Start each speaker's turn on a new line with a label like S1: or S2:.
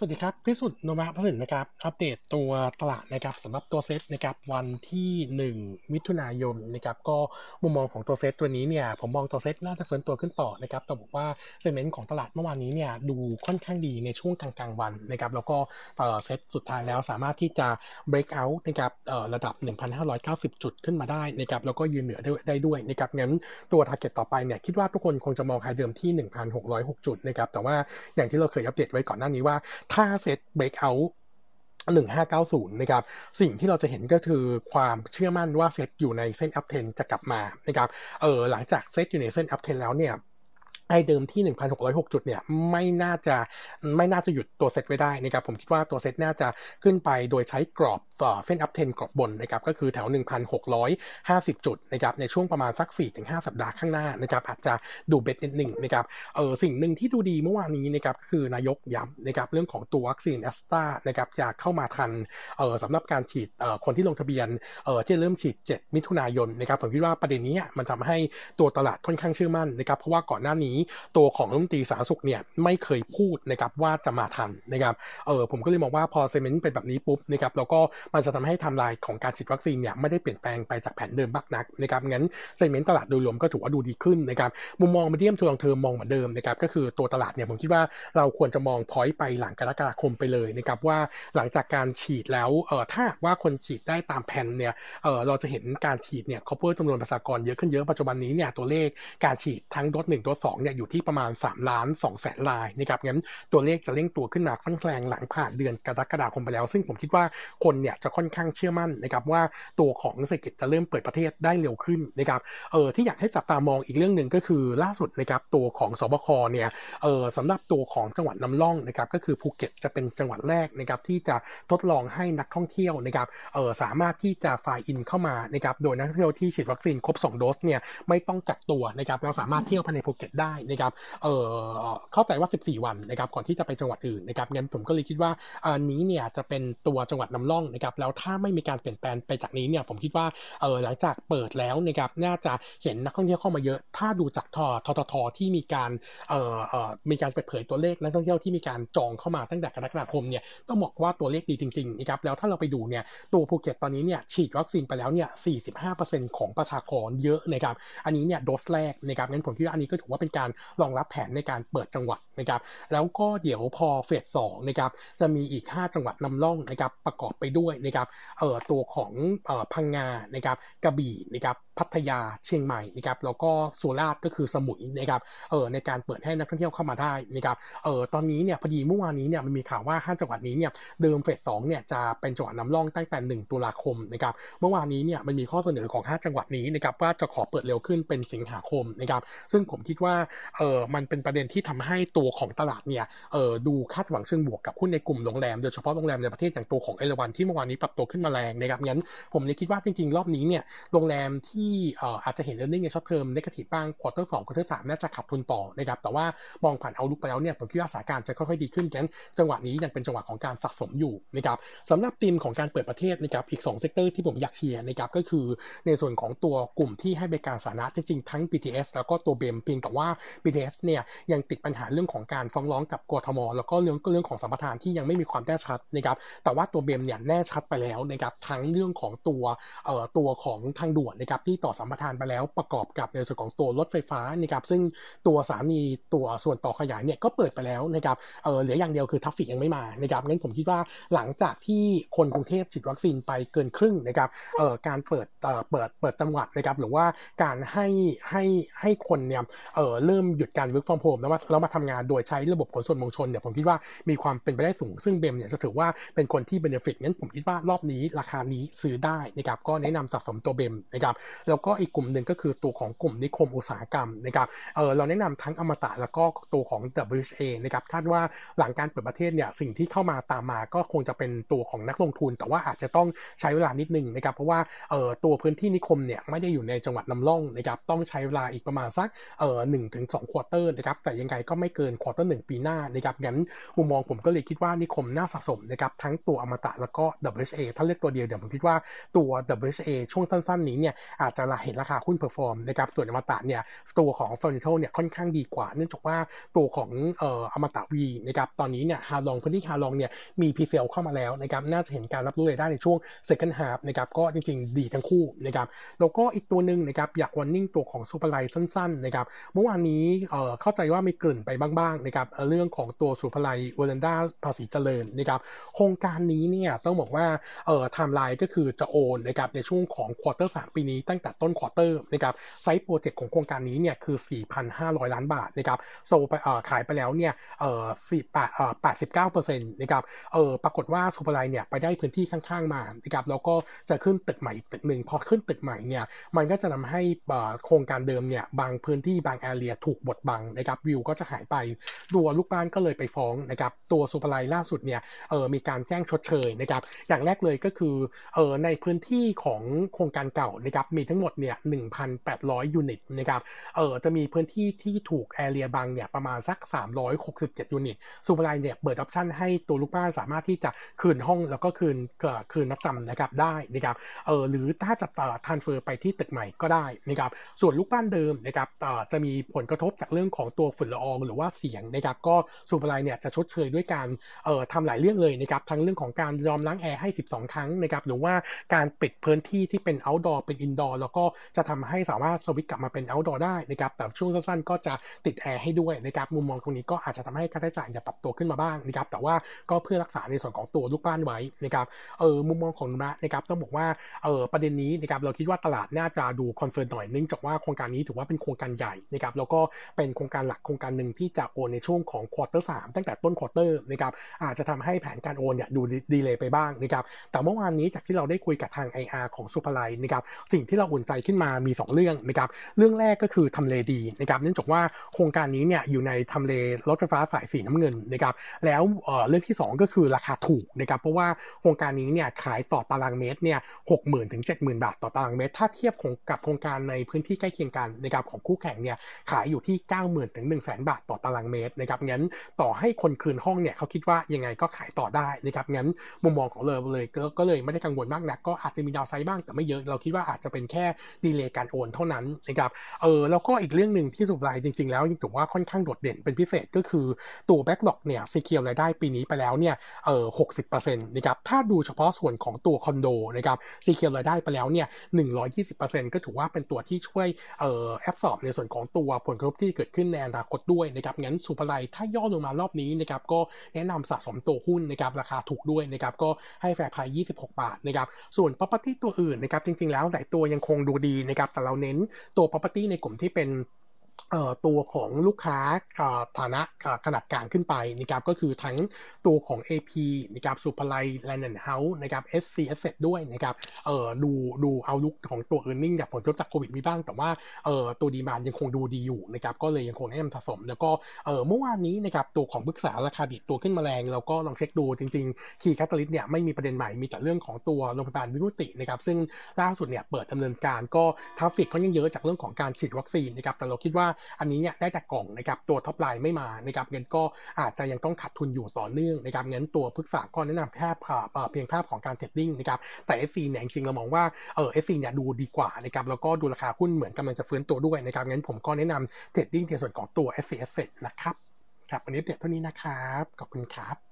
S1: สวัสดีครับพิสุทธิ์นวพสินนะครับ อัปเดตตัวตลาดนะครับสำหรับตัวเซตนะครับวันที่ 1 มิถุนายนนะครับก็มุมมองของตัวเซตตัวนี้เนี่ยผมมองตัวเซตน่าจะเฟิร์นตัวขึ้นต่อนะครับแต่บอกว่าเซนเมนต์ของตลาดเมื่อวานนี้เนี่ยดูค่อนข้างดีในช่วงกลางๆวันนะครับแล้วก็เซตสุดท้ายแล้วสามารถที่จะ break out นะครับระดับ 1,590 จุดขึ้นมาได้นะครับแล้วก็ยืนเหนือได้ด้วยนะครับงั้นตัว target ต่อไปเนี่ยคิดว่าทุกคนคงจะมองไฮเดิมที่ 1,606 จุดนะครับแต่ว่าอย่างที่เราเคยอัปเดตไว้ก่อนหน้านี้ว่าถ้า SET breakout 1590 นะครับ สิ่งที่เราจะเห็นก็คือความเชื่อมั่นว่าเซตอยู่ในเส้น uptrend จะกลับมานะครับ เออหลังจากเซตอยู่ในเส้น uptrend แล้วเนี่ย high เดิมที่ 1,606 จุดเนี่ยไม่น่าจะไม่น่าจะหยุดตัวเซตไว้ได้นะครับผมคิดว่าตัวเซตน่าจะขึ้นไปโดยใช้กรอบ เส้น uptrend กรอบบนนะครับก็คือแถว 1,650 จุดนะครับในช่วงประมาณสัก 4-5 สัปดาห์ข้างหน้านะครับอาจจะดูเบ็ดนิดหนึ่งนะครับเออสิ่งหนึ่งที่ดูดีเมื่อวานนี้นะครับคือนายกย้ำนะครับเรื่องของตัววัคซีนแอสตรานะครับจะเข้ามาทันเออสำหรับการฉีดเออคนที่ลงทะเบียนเออที่เริ่มฉีด 7 มิถุนายนนะครับผมคิดว่าประเด็นนี้มันทำให้ตัวตลาดค่อนข้างเชื่อมั่นนะครับเพราะว่าก่อนหน้านี้ตัวของรัฐมนตรีสาธารณสุขเนี่ยไม่เคยพูดนะครับว่าจะมาทันนะครับเออผมก็เลยมองว่าพอ statement เป็นแบบนี้ปุ๊บนะครับแล้วก็มันจะทำให้ทำลายของการฉีดวัคซีนเนี่ยไม่ได้เปลี่ยนแปลงไปจากแผนเดิมมากนักนะครับงั้นเซเมนต์ตลาดโดยรวมก็ถือว่าดูดีขึ้นนะครับมุมมองมีเดียมทูลองเทอมมองเหมือนเดิมนะครับก็คือตัวตลาดเนี่ยผมคิดว่าเราควรจะมองพอยต์ไปหลังกรกฎาคมไปเลยนะครับว่าหลังจากการฉีดแล้วเออถ้าว่าคนฉีดได้ตามแผนเนี่ยเออเราจะเห็นการฉีดเนี่ยคอเพิ่มจำนวนประชากรเยอะขึ้นเยอะปัจจุบันนี้เนี่ยตัวเลขการฉีดทั้งโดสหนึ่งโดสสองเนี่ยอยู่ที่ประมาณ 3 ล้าน2แสนลายนะครับงั้นตัวเลขจะเร่งตัวขึ้นมาค่อนข้างหลังผ่านเดือนกรกฎาคมไปแล้ว ซึ่งผมคิดว่าคนเนี่ยจะค่อนข้างเชื่อมั่นนะครับว่าตัวของเศรษฐกิจจะเริ่มเปิดประเทศได้เร็วขึ้นนะครับเออที่อยากให้จับตามองอีกเรื่องหนึ่งก็คือล่าสุดนะครับตัวของศบคเนี่ยเออสำหรับตัวของจังหวัดนำร่องนะครับก็คือภูเก็ตจะเป็นจังหวัดแรกนะครับที่จะทดลองให้นักท่องเที่ยวนะครับเออสามารถที่จะ fly in เข้ามานะครับโดยนักท่องเที่ยวที่ฉีดวัคซีนครบ 2 โดสเนี่ยไม่ต้องกักตัวนะครับเราสามารถเที่ยวภายในภูเก็ตได้นะครับเออเข้าใจว่า 14 วันนะครับก่อนที่จะไปจังหวัดอื่นนะครับงั้นผมก็เลยคิดว่าอันนี้เนี่ยจะเป็นตัวจังหวัดนำล่องนะครับับแล้วถ้าไม่มีการเปลี่ยนแปลงไปจากนี้เนี่ยผมคิดว่าเออหลังจากเปิดแล้วนะครับน่าจะเห็นนักท่องเที่ยวเข้ามาเยอะ ถ้าดูจากทททที่มีการเอ่อเอ่อมีการเปิดเผยตัวเลขนักท่องเที่ยวที่มีการจองเข้ามาตั้งแต่กรกฎาคมเนี่ยต้องบอกว่าตัวเลขดีจริงๆนะครับแล้วถ้าเราไปดูเนี่ยตัวภูเก็ตตอนนี้เนี่ยฉีดวัคซีนไปแล้วเนี่ย45%ของประชากรเยอะนะครับอันนี้เนี่ยโดสแรกนะครับงั้นผมคิดว่าอันนี้ก็ถือว่าเป็นการรองรับแผนในการเปิดจังหวัดนะครับแล้วก็เดี๋ยวพอเฟสสองนะครับจะมีอีก 5 จังหวัดนำร่องนะครับประกอบไปด้วยนะครับเอ่อตัวของเอ่อพังงานะครับกระบี่นะครับ พัทยาเชียงใหม่นะครับแล้วก็สุราษฎร์ก็คือสมุยนะครับเออในการเปิดให้นักท่องเที่ยวเข้ามาได้นะครับเออตอนนี้เนี่ยพอดีเมื่อวานนี้เนี่ยมันมีข่าวว่า5จังหวัดนี้เนี่ยเดิมเฟสสองเนี่ยจะเป็นจังหวัดนำร่องตั้งแต่ 1 ตุลาคมนะครับเมื่อวานนี้เนี่ยมันมีข้อเสนอของ 5 จังหวัดนี้นะครับว่าจะขอเปิดเร็วขึ้นเป็นสิงหาคมนะครับซึ่งผมคิดว่าเออมันเป็นประเด็นที่ทำให้ตัวของตลาดเนี่ยเออดูคาดหวังเชิงบวกกับหุ้นในกลุ่มโรงแรมโดยเฉพาะโรงแรมในประเทศอย่างตัวของเอราวัณที่เมื่อวานนี้ปรับตัวขึ้นมาแรงนะครับงั้นผมเลยคิดว่าจริงๆรอบนี้เนี่ยโรงแรมที่เอ่ออาจจะเห็นเรื่องใน short term negative บ้าง quarter สอง quarter สามน่าจะขาดทุนต่อนะครับแต่ว่ามองผ่าน outlook ไปแล้วเนี่ยผมคิดว่าสถานการณ์จะค่อยๆดีขึ้นงั้นจังหวะนี้ยังเป็นจังหวะของการสะสมอยู่นะครับสำหรับธีมของการเปิดประเทศนะครับอีก2 sector ที่ผมอยากเชียร์นะครับก็คือในส่วนของตัวกลุ่มที่ให้บริการสาธารณะจริงๆทั้ง BTS แล้วก็ตัวเบมเพียงแต่ว่า BTS เนี่ยยังติดปัญหาเรื่องของการฟ้องร้องกับกทมแล้วก็เรื่องเรื่องของสัมปทานที่ยังไม่มีความแน่ชัดนะครับแต่ว่าตัวเบมเนี่ยแน่ชัดไปแล้วนะครับทั้งเรื่องของตัวเอ่อตัวของทางด่วนนะครับที่ต่อสัมปทานไปแล้วประกอบกับในส่วนของตัวรถไฟฟ้านะครับซึ่งตัวสถานีตัวส่วนต่อขยายเนี่ยก็เปิดไปแล้วนะครับเออเหลืออย่างเดียวคือทัฟฟิกยังไม่มานะครับงั้นผมคิดว่าหลังจากที่คนกรุงเทพฉีดวัคซีนไปเกินครึ่งนะครับเออการเปิดเออเปิดเปิดจังหวัดนะครับหรือว่าการให้ให้ให้คนเนี่ยเออเริ่มหยุดการ work from home แล้วมาแล้วมาทำงานโดยใช้ระบบขนส่งมวลชนเนี่ยผมคิดว่ามีความเป็นไปได้สูง ซึ่งเบมเนี่ยจะถือว่าเป็นคนที่ benefit งั้นผมคิดว่ารอบนี้ราคานี้ซื้อได้นะครับก็แนะนำสะสมตัวเบมนะครับแล้วก็อีกกลุ่มหนึ่งก็คือตัวของกลุ่มนิคมอุตสาหกรรมนะครับเออเราแนะนำทั้งอมตะแล้วก็ตัวของ WHA นะครับคาดว่าหลังการเปิดประเทศเนี่ยสิ่งที่เข้ามาตามมาก็คงจะเป็นตัวของนักลงทุน แต่ว่าอาจจะต้องใช้เวลานิดนึงนะครับเพราะว่าเออตัวพื้นที่นิคมเนี่ยไม่ได้อยู่ในจังหวัดนำร่องนะครับต้องใช้เวลาอีกประมาณสักเออหนึ่งถึงสอง quarter นะครับแต่ยังไงก็ไม่เกิน quarter หนึ่งปีหน้านะครับงั้นมุมมองผมก็เลยคิดว่านิคมน่าสะสมนะครับทั้งตัวอมตะแล้วก็ WHA ถ้าเลือกตัวเดียวเดี๋ยวผมคิดว่าตัว WHA ช่วงสั้น ๆ นี้เนี่ยอาจจะจะเห็นราคาหุ้น perform นะครับส่วนอมตะเนี่ยตัวของเฟอร์นิเจอร์เนี่ยค่อนข้างดีกว่า เนื่องจากว่าตัวของเอ่ออมตะวีนะครับตอนนี้เนี่ยฮาลองพื้นที่ฮาลองเนี่ยมี presale เข้ามาแล้วนะครับน่าจะเห็นการรับรู้รายได้ในช่วง second half นะครับก็จริงๆ ดีทั้งคู่นะครับแล้วก็อีกตัวหนึ่งนะครับอยาก warning ตัวของซูเปอร์ไลท์สั้นๆนะครับเมื่อวานนี้เอ่อเข้าใจว่ามีเกริ่นไปบ้างๆนะครับเรื่องของตัวซูเปอร์ไลท์วอลันด้าภาษีเจริญนะครับโครงการนี้เนี่ยต้องบอกว่าเอ่อไทม์ไลน์ก็คือจะโอนนะครับในช่วงของ quarter สี่ปีนี้ตั้งแต่ต้น quarter นะครับsize project ของโครงการนี้เนี่ยคือ 4,500 ล้านบาทนะครับโซไปเอ่อขายไปแล้วเนี่ยเอ่อสี่แปดเอ่อ89เปอร์เซ็นต์นะครับเออปรากฏว่าศุภาลัยเนี่ยไปได้พื้นที่ข้างๆมานะครับแล้วก็จะขึ้นตึกใหม่อีกตึกหนึ่งพอขึ้นตึกใหม่เนี่ยมันก็จะทำให้โครงการเดิมเนี่ยบางพื้นที่บาง area ถูกบดบังนะครับวิวก็จะหายไปตัวลูกบ้านก็เลยไปฟ้องนะครับตัวศุภาลัยล่าสุดเนี่ยเออมีการแจ้งชดเชยนะครับอย่างแรกเลยก็คือเออในพื้นที่ของโครงการเก่านะครับมีทั้งหมดเนี่ย 1,800 unit นะครับ เออจะมีพื้นที่ที่ถูก area บังเนี่ยประมาณสัก 367 unit ศุภาลัยเนี่ยเปิด option ให้ตัวลูกบ้านสามารถที่จะคืนห้องแล้วก็คืนคืนมัดจำนะครับได้นะครับ เออหรือถ้าจะต่อ transfer ไปที่ตึกใหม่ก็ได้นะครับ ส่วนลูกบ้านเดิมนะครับเออจะมีผลกระทบจากเรื่องของตัวฝุ่นละอองหรือว่าเสียงนะครับ ก็ซูเปอร์ไลน์เนี่ยจะชดเชยด้วยการเออทำหลายเรื่องเลยนะครับ ทั้งเรื่องของการยอมล้างแอร์ให้ 12 ครั้งนะครับ หรือว่าการปิดพื้นที่ที่เป็น outdoor เป็น indoor แล้วก็จะทำให้สามารถสวิตช์กลับมาเป็น outdoor ได้นะครับแต่ช่วงสั้นๆก็จะติดแอร์ให้ด้วยนะครับมุมมองตรงนี้ก็อาจจะทำให้ค่าใช้จ่ายเนี่ยปรับตัวขึ้นมาบ้างนะครับแต่ว่าก็เพื่อรักษาในส่วนของตัวลูกบ้านไว้นะครับเออมุมมองของเรานะครับต้องบอกว่าเออประเด็นนี้นะครับเราคิดว่าตลาดน่าจะดู concern หน่อยเนื่องจากว่าโครงการนี้ถือว่าเป็นโครงการใหญ่นะครับแล้วก็เป็นโครงการหลักโครงการหนึ่งที่จะโอนในช่วงของ quarters ตั้งแต่ต้น quarter นะครับอาจจะทำให้แผนการโอนเนี่ยดู delay ไปบ้างนะครับแต่เมื่อวานนี้จากที่เราได้คุยกับทาง IR ของซูเปอร์ไลนะครับสิ่งที่เราอุ่นใจขึ้นมามี 2 เรื่องนะครับเรื่องแรกก็คือทำเลดีนะครับเนื่องจากว่าโครงการนี้เนี่ยอยู่ในทำเลรถไฟฟ้าสายสีน้ำเงินนะครับแล้วเรื่องที่ 2 ก็คือราคาถูกนะครับเพราะว่าโครงการนี้เนี่ยขายต่อตารางเมตรเนี่ยหกหมื่นถึงเจ็ดหมื่นบาทต่อตารางเมตร ถ้าเทียบกับโครงการในพื้นที่ใกล้เคียงกันนะครับของคู่แข่งเนี่ยขายอยู่ที่9 0,000ถึง1 0 0 0 0แสนบาทต่อตารางเมตรนะครับงั้นต่อให้คนคืนห้องเนี่ยเขาคิดว่ายังไงก็ขายต่อได้นะครับงั้นมุมมองของเราเลยก็เลยไม่ได้กังวลมากนักก็อาจจะมี downside บ้างแต่ไม่เยอะเราคิดว่าอาจจะเป็นแค่ delay การโอนเท่านั้นนะครับเออแล้วก็อีกเรื่องหนึ่งที่ศุภาลัยจริง ๆ แล้วถือว่าค่อนข้างโดดเด่นเป็นพิเศษก็คือตัว backlog เนี่ย secure รายได้ปีนี้ไปแล้วเนี่ยเออหกสิบเปอร์เซ็นต์นะครับถ้าดูเฉพาะส่วนของตัวคอนโดนะครับซีเคียวรายได้ไปแล้วเนี่ยหนึ่งร้อยยี่สิบเปอร์เซ็นต์ก็ถือว่าเป็นตัวที่ช่วยเออแอบสอบในส่วนของตัวผลกระทบที่เกิดขึ้นในอนาคตด้วยนะครับงั้นสุภไลถ้าย่อลงมารอบนี้นะครับก็แนะนำสะสมตัวหุ้นนะครับราคาถูกด้วยนะครับก็ให้แฟร์ไพรยี่สิบหกบาทนะครับส่วน property ตัวอื่นนะครับจริงๆแล้วหลายตัวยังคงดูดีนะครับแต่เราเน้นตัว property ในกลุ่มที่เป็น ตัวของลูกค้าฐานะขนาดกลางขึ้นไปนะครับก็คือทั้งตัวของ AP นะครับศุภาลัยแลนด์เฮาส์นะครับ SC Asset ด้วยนะครับเอ่อดูดู outlook ของตัว e a r n i n g จากผลกระทบจากโควิดมีบ้าง แต่ว่าเอ่อตัว demand ยังคงดูดีอยู่นะครับก็เลยยังคงแนะนำสะสม แล้วก็เอ่อเมื่อวานนี้นะครับตัวของพฤกษาราคาดีดตัวขึ้นมาแรง แล้วก็ลองเช็คดูจริงๆ key catalyst เนี่ยไม่มีประเด็นใหม่มีแต่เรื่องของตัวโรงพยาบาลวิมุตนะครับซึ่งล่าสุดเนี่ยเปิดดำเนินการก็ traffic ก็ยังเยอะจากเรื่องของการฉีดวัคซีนนะครับแต่เราคิดว่าอันนี้เนี่ยได้แต่กล่องนะครับตัวท็อปไลน์ไม่มานะครับเงินก็อาจจะยังต้องขาดทุนอยู่ต่อเนื่องนะครับงั้นตัวพึกษาก็แนะนำแค่เพียงภาพของการเทรดดิ้งนะครับแต่ f อเนี่ยจริงเรามองว่าเออ f อเนี่ยดูดีกว่านะครับแล้วก็ดูราคาหุ้นเหมือนกำลังจะฟื้นตัวด้วยนะครับงั้นผมก็แนะนำเทรดดิ้งในส่วนของตัว f อ s นะครับครับวันนี้เด็ดเท่านี้นะครับขอบคุณครับ